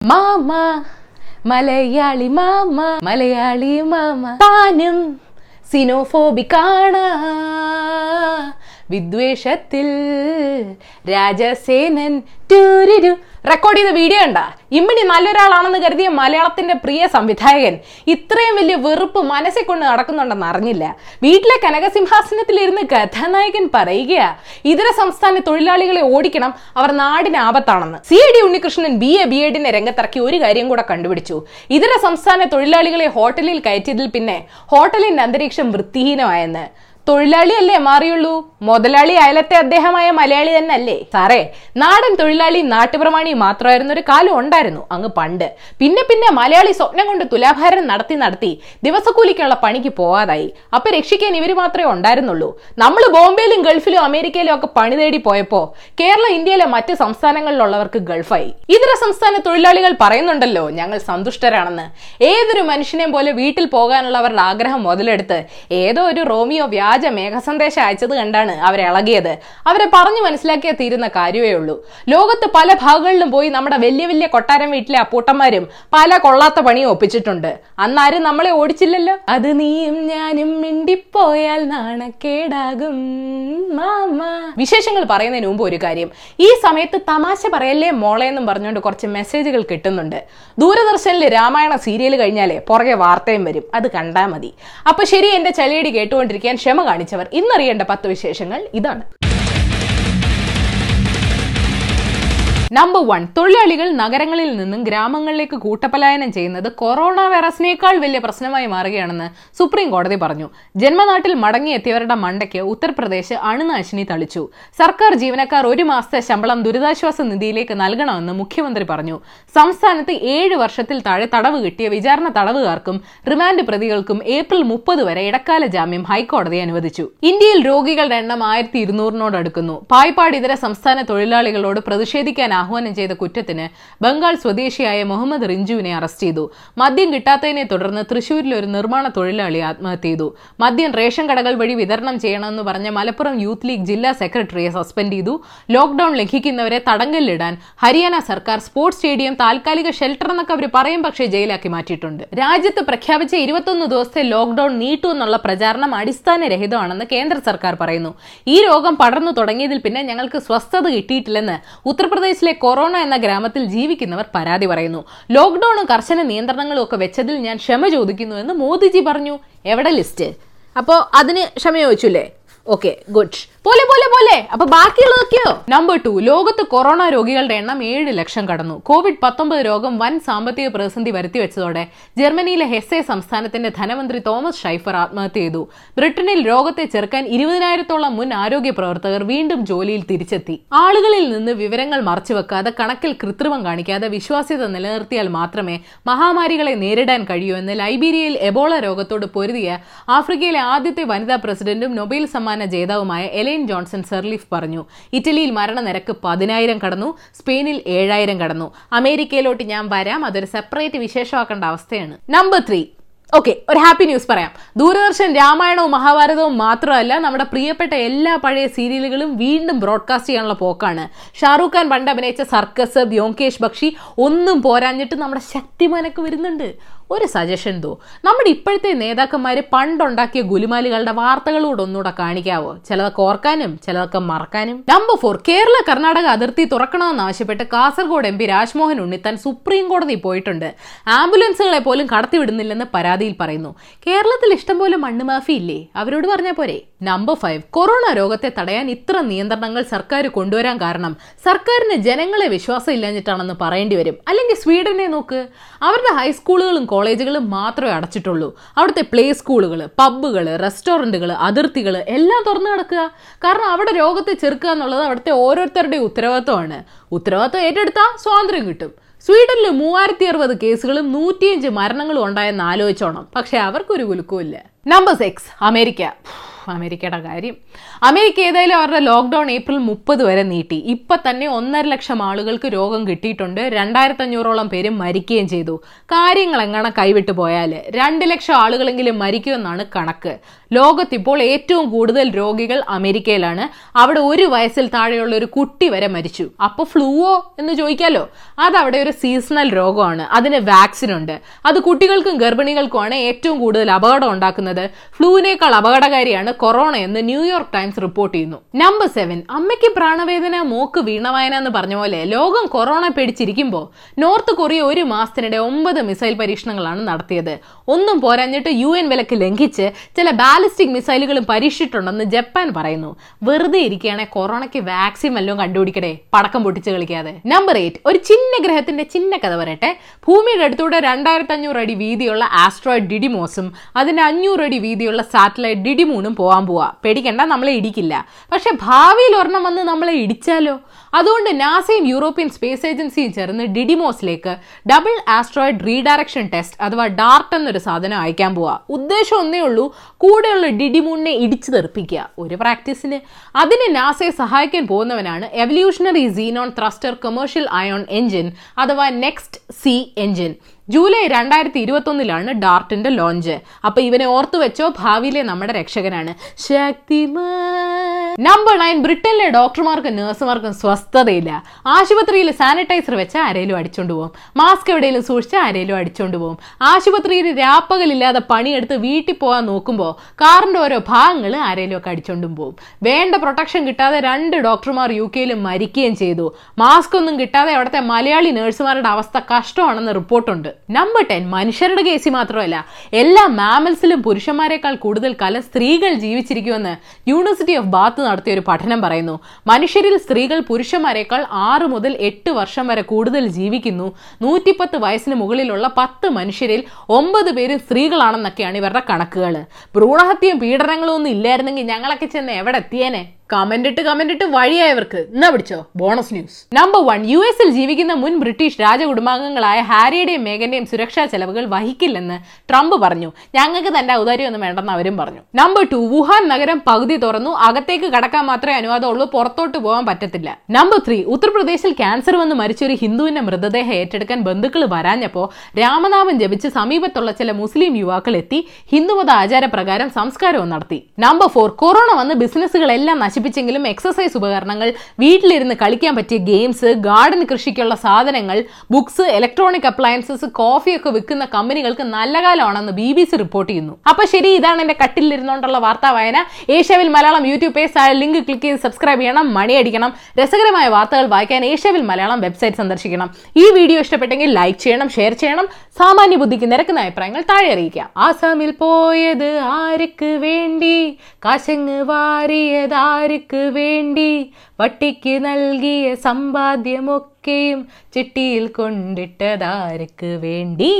Mama Malayali mama Malayali മാമ. താനും സിനോഫോബിക്കാണ്. വിദ്വേഷത്തിൽ. രാജസേനൻ ടൂരിരു. റെക്കോർഡ് ചെയ്ത വീഡിയോ ഉണ്ടാ ഇമ്മിണി നല്ലൊരാളാണെന്ന് കരുതിയ മലയാളത്തിന്റെ പ്രിയ സംവിധായകൻ ഇത്രയും വലിയ വെറുപ്പ് മനസ്സിൽ കൊണ്ട് നടക്കുന്നുണ്ടെന്ന് അറിഞ്ഞില്ല. വീട്ടിലെ കനകസിംഹാസനത്തിൽ ഇരുന്ന് കഥാനായകൻ പറയുകയാ ഇതര സംസ്ഥാന തൊഴിലാളികളെ ഓടിക്കണം. അവർ നാടിന് ആപത്താണെന്ന്. C D Unnikrishnan B A B എഡിനെ രംഗത്തിറക്കി ഒരു കാര്യം കൂടെ കണ്ടുപിടിച്ചു. ഇതര സംസ്ഥാന തൊഴിലാളികളെ ഹോട്ടലിൽ കയറ്റിയതിൽ പിന്നെ ഹോട്ടലിന്റെ അന്തരീക്ഷം വൃത്തിഹീനമായെന്ന്. തൊഴിലാളിയല്ലേ മാറിയുള്ളൂ? മുതലാളി അയലത്തെ അദ്ദേഹമായ മലയാളി തന്നെ അല്ലേ സാറേ നാടൻ തൊഴിലാളി നാട്ടുപ്രമാണി മാത്രമായിരുന്ന ഒരു കാലം ഉണ്ടായിരുന്നു അങ്ങ് പണ്ട്. പിന്നെ പിന്നെ മലയാളി സ്വപ്നം കൊണ്ട് തുലാഭാരം നടത്തി നടത്തി ദിവസക്കൂലിക്കുള്ള പണിക്ക് പോവാതായി. അപ്പൊ രക്ഷിക്കാൻ ഇവർ മാത്രമേ ഉണ്ടായിരുന്നുള്ളൂ. നമ്മൾ ബോംബെയിലും ഗൾഫിലും അമേരിക്കയിലും ഒക്കെ പണി തേടി പോയപ്പോ കേരള ഇന്ത്യയിലെ മറ്റ് സംസ്ഥാനങ്ങളിലുള്ളവർക്ക് ഗൾഫായി. ഇതര സംസ്ഥാന തൊഴിലാളികൾ പറയുന്നുണ്ടല്ലോ ഞങ്ങൾ സന്തുഷ്ടരാണെന്ന്. ഏതൊരു മനുഷ്യനെയും പോലെ വീട്ടിൽ പോകാനുള്ളവരുടെ ആഗ്രഹം മുതലെടുത്ത് ഏതോ ഒരു റോമിയോ വ്യാജ മേഘസന്ദേശം അയച്ചത് കണ്ടാണ് അവരെ ഇളകിയത്. അവരെ പറഞ്ഞു മനസ്സിലാക്കിയേ തീരുന്ന കാര്യമേ ഉള്ളൂ. ലോകത്ത് പല ഭാഗങ്ങളിലും പോയി നമ്മുടെ വലിയ വലിയ കൊട്ടാരം വീട്ടിലെ അപ്പൂട്ടന്മാരും പല കൊള്ളാത്ത പണിയും ഒപ്പിച്ചിട്ടുണ്ട്. അന്നാരും നമ്മളെ ഓടിച്ചില്ലല്ലോ? അത് നീയും ഞാനും മിണ്ടിപ്പോയാൽ നാണക്കേടാകും വിശേഷങ്ങൾ പറയുന്നതിന് മുമ്പ് ഒരു കാര്യം. ഈ സമയത്ത് തമാശ പറയല്ലേ മോളെ എന്നും പറഞ്ഞുകൊണ്ട് കുറച്ച് മെസ്സേജുകൾ കിട്ടുന്നുണ്ട്. ദൂരദർശനിൽ രാമായണ സീരിയൽ കഴിഞ്ഞാലേ പുറകെ വാർത്തയും വരും. അത് കണ്ടാൽ മതി. അപ്പൊ ശരി എന്റെ ചളിയടി കേട്ടുകൊണ്ടിരിക്കാൻ ക്ഷമ കാണിച്ചവർ ഇന്നറിയേണ്ട പത്ത് വിശേഷങ്ങൾ ഇതാണ്. നമ്പർ വൺ തൊഴിലാളികൾ നഗരങ്ങളിൽ നിന്നും ഗ്രാമങ്ങളിലേക്ക് കൂട്ടപലായനം ചെയ്യുന്നത് കൊറോണ വൈറസിനേക്കാൾ വലിയ പ്രശ്നമായി മാറുകയാണെന്ന് സുപ്രീം കോടതി പറഞ്ഞു. ജന്മനാട്ടിൽ മടങ്ങിയെത്തിയവരുടെ മണ്ടയ്ക്ക് ഉത്തർപ്രദേശ് അണുനാശിനി തളിച്ചു. സർക്കാർ ജീവനക്കാർ ഒരു മാസത്തെ ശമ്പളം ദുരിതാശ്വാസ നിധിയിലേക്ക് നൽകണമെന്ന് മുഖ്യമന്ത്രി പറഞ്ഞു. സംസ്ഥാനത്ത് ഏഴ് വർഷത്തിൽ താഴെ തടവ് കിട്ടിയ വിചാരണ തടവുകാർക്കും റിമാൻഡ് പ്രതികൾക്കും ഏപ്രിൽ മുപ്പത് വരെ ഇടക്കാല ജാമ്യം ഹൈക്കോടതി അനുവദിച്ചു. ഇന്ത്യയിൽ രോഗികളുടെ എണ്ണം ആയിരത്തി ഇരുന്നൂറിനോട് അടുക്കുന്നു. പായ്പാട് ഇതര സംസ്ഥാന തൊഴിലാളികളോട് പ്രതിഷേധിക്കാൻ ആഹ്വാനം ചെയ്ത കുറ്റത്തിന് ബംഗാൾ സ്വദേശിയായ മുഹമ്മദ് റിഞ്ചുവിനെ അറസ്റ്റ് ചെയ്തു. മദ്യം കിട്ടാത്തതിനെ തുടർന്ന് തൃശൂരിലെ ഒരു നിർമ്മാണ തൊഴിലാളി ആത്മഹത്യ ചെയ്തു. മദ്യം റേഷൻ കടകൾ വഴി വിതരണം ചെയ്യണമെന്ന് പറഞ്ഞ മലപ്പുറം യൂത്ത് ലീഗ് ജില്ലാ സെക്രട്ടറിയെ സസ്പെൻഡ് ചെയ്തു. ലോക്ഡൌൺ ലംഘിക്കുന്നവരെ തടങ്കലിലിടാൻ ഹരിയാന സർക്കാർ സ്പോർട്സ് സ്റ്റേഡിയം താൽക്കാലിക ഷെൽട്ടർ എന്നൊക്കെ അവർ പറയും പക്ഷേ ജയിലാക്കി മാറ്റിയിട്ടുണ്ട്. രാജ്യത്ത് പ്രഖ്യാപിച്ച ഇരുപത്തൊന്ന് ദിവസത്തെ ലോക്ഡൌൺ നീട്ടു എന്നുള്ള പ്രചാരണം അടിസ്ഥാനരഹിതമാണെന്ന് കേന്ദ്ര സർക്കാർ പറയുന്നു. ഈ രോഗം പടർന്നു തുടങ്ങിയതിൽ പിന്നെ ഞങ്ങൾക്ക് സ്വസ്ഥത കിട്ടിയിട്ടില്ലെന്ന് ഉത്തർപ്രദേശിലെ കൊറോണ എന്ന ഗ്രാമത്തിൽ ജീവിക്കുന്നവർ പരാതി പറയുന്നു. ലോക്ഡൌണും കർശന നിയന്ത്രണങ്ങളും ഒക്കെ വെച്ചതിൽ ഞാൻ ക്ഷമ ചോദിക്കുന്നു എന്ന് മോദിജി പറഞ്ഞു. എവിടെ ലിസ്റ്റ്? അപ്പോ അതിന് ക്ഷമ ഓക്കെ ഗുഡ് പോലെ പോലെ പോലെ. അപ്പൊ ബാക്കിയുള്ളതൊക്കെയോ നമ്പർ ടു ലോകത്ത് കൊറോണ രോഗികളുടെ എണ്ണം ഏഴ് ലക്ഷം കടന്നു. കോവിഡ് പത്തൊമ്പത് രോഗം വൻ സാമ്പത്തിക പ്രതിസന്ധി വരുത്തിവെച്ചതോടെ ജർമ്മനിയിലെ ഹെസ്സെ സംസ്ഥാനത്തിന്റെ ധനമന്ത്രി തോമസ് ഷൈഫർ ആത്മഹത്യ ചെയ്തു. ബ്രിട്ടനിൽ രോഗത്തെ ചെറുക്കാൻ ഇരുപതിനായിരത്തോളം മുൻ ആരോഗ്യ പ്രവർത്തകർ വീണ്ടും ജോലിയിൽ തിരിച്ചെത്തി. ആളുകളിൽ നിന്ന് വിവരങ്ങൾ മറച്ചുവെക്കാതെ കണക്കിൽ കൃത്രിമം കാണിക്കാതെ വിശ്വാസ്യത നിലനിർത്തിയാൽ മാത്രമേ മഹാമാരികളെ നേരിടാൻ കഴിയൂ എന്ന് ലൈബീരിയയിൽ എബോള രോഗത്തോട് പൊരുതിയ ആഫ്രിക്കയിലെ ആദ്യത്തെ വനിതാ പ്രസിഡന്റും നൊബേൽ ജേതാവുമായ എലൈൻ ജോൺസൺ സെർലിഫ് പറഞ്ഞു ഇറ്റലിയിൽ മരണനിരക്ക് പതിനായിരം കടന്നു സ്പെയിനിൽ ഏഴായിരം കടന്നു. അമേരിക്കയിലോട്ട് ഞാൻ വരാം അതൊരു സെപ്പറേറ്റ് വിശേഷമാക്കേണ്ട അവസ്ഥയാണ്. നമ്പർ ത്രീ ഓക്കെ ഒരു ഹാപ്പി ന്യൂസ് പറയാം. ദൂരദർശൻ രാമായണവും മഹാഭാരതവും മാത്രമല്ല നമ്മുടെ പ്രിയപ്പെട്ട എല്ലാ പഴയ സീരിയലുകളും വീണ്ടും ബ്രോഡ്കാസ്റ്റ് ചെയ്യാനുള്ള പോക്കാണ്. ഷാറൂഖ് ഖാൻ പണ്ട് അഭിനയിച്ച സർക്കസ് ബ്യോങ്കേഷ് ബക്ഷി ഒന്നും പോരാഞ്ഞിട്ട് നമ്മുടെ ശക്തിമാനൊക്കെ വരുന്നുണ്ട്. ഒരു സജഷൻ തോ. നമ്മുടെ ഇപ്പോഴത്തെ നേതാക്കന്മാർ പണ്ടുണ്ടാക്കിയ ഗുലിമാലുകളുടെ വാർത്തകളോട് ഒന്നുകൂടെ കാണിക്കാവോ? ചിലതൊക്കെ ഓർക്കാനും ചിലതൊക്കെ മറക്കാനും. നമ്പർ ഫോർ കേരള കർണാടക അതിർത്തി തുറക്കണമെന്ന് ആവശ്യപ്പെട്ട് Kasaragod M P Rajmohan Unnithan supreme കോടതി പോയിട്ടുണ്ട്. ആംബുലൻസുകളെ പോലും കടത്തിവിടുന്നില്ലെന്ന് പരാതിയിൽ പറയുന്നു. കേരളത്തിൽ ഇഷ്ടംപോലെ മണ്ണ് മാഫി ഇല്ലേ? അവരോട് പറഞ്ഞാൽ പോരെ. നമ്പർ ഫൈവ് കൊറോണ രോഗത്തെ തടയാൻ ഇത്ര നിയന്ത്രണങ്ങൾ സർക്കാർ കൊണ്ടുവരാൻ കാരണം സർക്കാരിന് ജനങ്ങളെ വിശ്വാസം ഇല്ലാഞ്ഞിട്ടാണെന്ന് പറയേണ്ടി വരും. അല്ലെങ്കിൽ സ്വീഡനെ നോക്ക്. അവരുടെ ഹൈസ്കൂളുകളും കോളേജുകളും മാത്രമേ അടച്ചിട്ടുള്ളൂ. അവിടുത്തെ പ്ലേ സ്കൂളുകൾ പബ്ബുകൾ റെസ്റ്റോറന്റുകൾ അതിർത്തികൾ എല്ലാം തുറന്നു കിടക്കുക. കാരണം അവിടെ രോഗത്തെ ചെറുക്കുക എന്നുള്ളത് അവിടുത്തെ ഓരോരുത്തരുടെയും ഉത്തരവാദിത്വമാണ്. ഉത്തരവാദിത്വം ഏറ്റെടുത്താൽ സ്വാതന്ത്ര്യം കിട്ടും. സ്വീഡനിൽ മൂവായിരത്തി അറുപത് കേസുകളും നൂറ്റിയഞ്ച് മരണങ്ങളും ഉണ്ടായെന്ന് ആലോചിച്ചോണം. പക്ഷെ അവർക്കൊരു കുലുക്കുമില്ല നമ്പർ സിക്സ് അമേരിക്ക. അമേരിക്കയുടെ കാര്യം. അമേരിക്ക ഏതായാലും അവരുടെ ലോക്ക്ഡൌൺ ഏപ്രിൽ മുപ്പത് വരെ നീട്ടി. ഇപ്പൊ തന്നെ ഒന്നര ലക്ഷം ആളുകൾക്ക് രോഗം കിട്ടിയിട്ടുണ്ട്. രണ്ടായിരത്തി അഞ്ഞൂറോളം പേര് മരിക്കുകയും ചെയ്തു. കാര്യങ്ങൾ എങ്ങനെ കൈവിട്ടു പോയാൽ രണ്ട് ലക്ഷം ആളുകളെങ്കിലും മരിക്കുമെന്നാണ് കണക്ക്. ലോകത്തിപ്പോൾ ഏറ്റവും കൂടുതൽ രോഗികൾ അമേരിക്കയിലാണ്. അവിടെ ഒരു വയസ്സിൽ താഴെയുള്ള ഒരു കുട്ടി വരെ മരിച്ചു. അപ്പോൾ ഫ്ലൂവോ എന്ന് ചോദിക്കാലോ? അതവിടെ ഒരു സീസണൽ രോഗമാണ്. അതിന് വാക്സിൻ ഉണ്ട്. അത് കുട്ടികൾക്കും ഗർഭിണികൾക്കുമാണ് ഏറ്റവും കൂടുതൽ അപകടം ഉണ്ടാക്കുന്നത്. ഫ്ലൂവിനേക്കാൾ അപകടകാരിയാണ് കൊറോണ എന്ന് ന്യൂയോർക്ക് ടൈംസ് റിപ്പോർട്ട് ചെയ്യുന്നു. നമ്പർ സെവൻ അമ്മയ്ക്ക് പ്രാണവേദന മോക്ക് വീണവായന എന്ന് പറഞ്ഞ പോലെ ലോകം കൊറോണ പിടിച്ചിരിക്കുമ്പോൾ നോർത്ത് കൊറിയ ഒരു മാസത്തിനിടെ ഒമ്പത് മിസൈൽ പരീക്ഷണങ്ങളാണ് നടത്തിയത്. ഒന്നും പോരാഞ്ഞിട്ട് യു എൻ വിലക്ക് ലംഘിച്ച് ചില ബാലിസ്റ്റിക് മിസൈലുകളും പരീക്ഷിച്ചിട്ടുണ്ടെന്ന് ജപ്പാൻ പറയുന്നു. വെറുതെ ഇരിക്കുകയാണെങ്കിൽ കൊറോണയ്ക്ക് വാക്സിൻ വല്ലതും കണ്ടുപിടിക്കടേ പടക്കം പൊട്ടിച്ച് കളിക്കാതെ. നമ്പർ എയ്റ്റ് ഒരു ചിന്ന ഗ്രഹത്തിന്റെ ചിന്ന കഥ പറയട്ടെ. ഭൂമിയുടെ അടുത്തൂടെ രണ്ടായിരത്തി അഞ്ഞൂറ് അടി വീതിയുള്ള ആസ്ട്രോയിഡ് ഡിഡിമോസും അതിന്റെ അഞ്ഞൂറ് അടി വീതിയുള്ള സാറ്റലൈറ്റ് ഡിഡിമൂണും പോവാൻ പോവാ. പേടിക്കണ്ട നമ്മളെ ഇടിക്കില്ല. പക്ഷെ ഭാവിയിൽ ഒരെണ്ണം വന്ന് നമ്മളെ ഇടിച്ചാലോ? അതുകൊണ്ട് നാസയും യൂറോപ്യൻ സ്പേസ് ഏജൻസിയും ചേർന്ന് ഡിഡിമോസിലേക്ക് ഡബിൾ ആസ്ട്രോയിഡ് റീഡയറക്ഷൻ ടെസ്റ്റ് അഥവാ ഡാർട്ട് എന്നൊരു സാധനം അയക്കാൻ പോവാ. ഉദ്ദേശം ഒന്നേ ഉള്ളൂ കൂടെയുള്ള ഡിഡിമൂണിനെ ഇടിച്ചു തെറിപ്പിക്കുക. ഒരു പ്രാക്ടീസിന്. അതിന് നാസയെ സഹായിക്കാൻ പോകുന്നവനാണ് evolutionary xenon thruster commercial ion engine അഥവാ നെക്സ്റ്റ് സി എഞ്ചിൻ ജൂലൈ രണ്ടായിരത്തി ഇരുപത്തൊന്നിലാണ് ഡാർട്ടിന്റെ ലോഞ്ച്. അപ്പൊ ഇവനെ ഓർത്തു വെച്ചോ ഭാവിയിലെ നമ്മുടെ രക്ഷകനാണ് ശക്തിമാൻ. നമ്പർ നയൻ ബ്രിട്ടനിലെ ഡോക്ടർമാർക്കും നഴ്സുമാർക്കും സ്വസ്ഥതയില്ല. ആശുപത്രിയിൽ സാനിറ്റൈസർ വെച്ച് ആരേലും അടിച്ചോണ്ട് പോകും മാസ്ക് എവിടെയെങ്കിലും സൂക്ഷിച്ച ആരേലും അടിച്ചോണ്ട് പോകും ആശുപത്രിയിൽ രാപ്പകലില്ലാതെ പണിയെടുത്ത് വീട്ടിൽ പോകാൻ നോക്കുമ്പോൾ കാറിന്റെ ഓരോ ഭാഗങ്ങൾ ആരേലും ഒക്കെ അടിച്ചോണ്ടും പോകും വേണ്ട പ്രൊട്ടക്ഷൻ കിട്ടാതെ രണ്ട് ഡോക്ടർമാർ യു കെയിൽ മരിക്കുകയും ചെയ്തു. മാസ്ക് ഒന്നും കിട്ടാതെ അവിടുത്തെ മലയാളി നഴ്സുമാരുടെ അവസ്ഥ കഷ്ടമാണെന്ന് റിപ്പോർട്ടുണ്ട്. നമ്പർ ടെൻ മനുഷ്യരുടെ കേസിൽ മാത്രമല്ല എല്ലാ മാമൽസിലും പുരുഷന്മാരെക്കാൾ കൂടുതൽ കാലം സ്ത്രീകൾ ജീവിച്ചിരിക്കുമെന്ന് യൂണിവേഴ്സിറ്റി ഓഫ് ബാത്ത് നടത്തിയ ഒരു പഠനം പറയുന്നു. മനുഷ്യരിൽ സ്ത്രീകൾ പുരുഷന്മാരെക്കാൾ ആറ് മുതൽ എട്ട് വർഷം വരെ കൂടുതൽ ജീവിക്കുന്നു. നൂറ്റിപ്പത്ത് വയസ്സിന് മുകളിലുള്ള പത്ത് മനുഷ്യരിൽ ഒമ്പത് പേര് സ്ത്രീകളാണെന്നൊക്കെയാണ് ഇവരുടെ കണക്കുകൾ ഭ്രൂണഹത്യയും പീഡനങ്ങളും ഒന്നും ഇല്ലായിരുന്നെങ്കിൽ ഞങ്ങളൊക്കെ ചെന്ന് എവിടെ എത്തിയേനെ? കമന്റ് ഇട്ട് കമന്റ് ഇട്ട് വഴിയായവർക്ക് എന്നാ പിടിച്ചോ? Bonus news number one U എസിൽ ജീവിക്കുന്ന മുൻ ബ്രിട്ടീഷ് രാജകുടുംബാംഗങ്ങളായ ഹാരിയുടെയും മേഗന്റെയും സുരക്ഷാ ചെലവുകൾ വഹിക്കില്ലെന്ന് ട്രംപ് പറഞ്ഞു. ഞങ്ങൾക്ക് തന്റെ ഔദാര്യമൊന്നും വേണ്ടെന്ന് അവരും പറഞ്ഞു. നമ്പർ ടു വുഹാൻ നഗരം പകുതി തുറന്നു. അകത്തേക്ക് കടക്കാൻ മാത്രമേ അനുവാദമുള്ളൂ. പുറത്തോട്ട് പോകാൻ പറ്റത്തില്ല. നമ്പർ ത്രീ ഉത്തർപ്രദേശിൽ ക്യാൻസർ വന്ന് മരിച്ച ഒരു ഹിന്ദുവിന്റെ മൃതദേഹം ഏറ്റെടുക്കാൻ ബന്ധുക്കൾ വരാഞ്ഞപ്പോ രാമനാമം ജപിച്ച് സമീപത്തുള്ള ചില മുസ്ലിം യുവാക്കൾ എത്തി ഹിന്ദുമത ആചാരപ്രകാരം സംസ്കാരവും നടത്തി. നമ്പർ ഫോർ കൊറോണ വന്ന് ബിസിനസ്സുകളെല്ലാം നശിപ്പിച്ചെങ്കിലും എക്സസൈസ് ഉപകരണങ്ങൾ വീട്ടിലിരുന്ന് കളിക്കാൻ പറ്റിയ ഗെയിംസ് ഗാർഡൻ കൃഷിക്കുള്ള സാധനങ്ങൾ ബുക്സ് ഇലക്ട്രോണിക് അപ്ലയൻസസ് കോഫിയൊക്കെ വിൽക്കുന്ന കമ്പനികൾക്ക് നല്ല കാലമാണെന്ന് ബി ബി സി റിപ്പോർട്ട് ചെയ്യുന്നു. അപ്പൊ ശരി ഇതാണ് എന്റെ കട്ടിലിരുന്നോണ്ടുള്ള വാർത്താ വായന. ഏഷ്യാവിൽ മലയാളം യൂട്യൂബ് പേജ് ആയ ലിങ്ക് ക്ലിക്ക് ചെയ്ത് സബ്സ്ക്രൈബ് ചെയ്യണം മണിയടിക്കണം രസകരമായ വാർത്തകൾ വായിക്കാൻ ഏഷ്യാവിൽ മലയാളം വെബ്സൈറ്റ് സന്ദർശിക്കണം. ഈ വീഡിയോ ഇഷ്ടപ്പെട്ടെങ്കിൽ ലൈക്ക് ചെയ്യണം ഷെയർ ചെയ്യണം സാമാന്യ ബുദ്ധിക്ക് നിരക്കുന്ന അഭിപ്രായങ്ങൾ താഴെ അറിയിക്കാം ആസാമിൽ പോയത് ആർക്ക് വേണ്ടി? കാശങ്ങ് വാരിയത് ആർക്ക് വേണ്ടി വട്ടിക്ക് നൽകിയ സമ്പാദ്യമൊക്കെയും ചിട്ടിയിൽ കൊണ്ടിട്ടതാർക്ക് വേണ്ടി.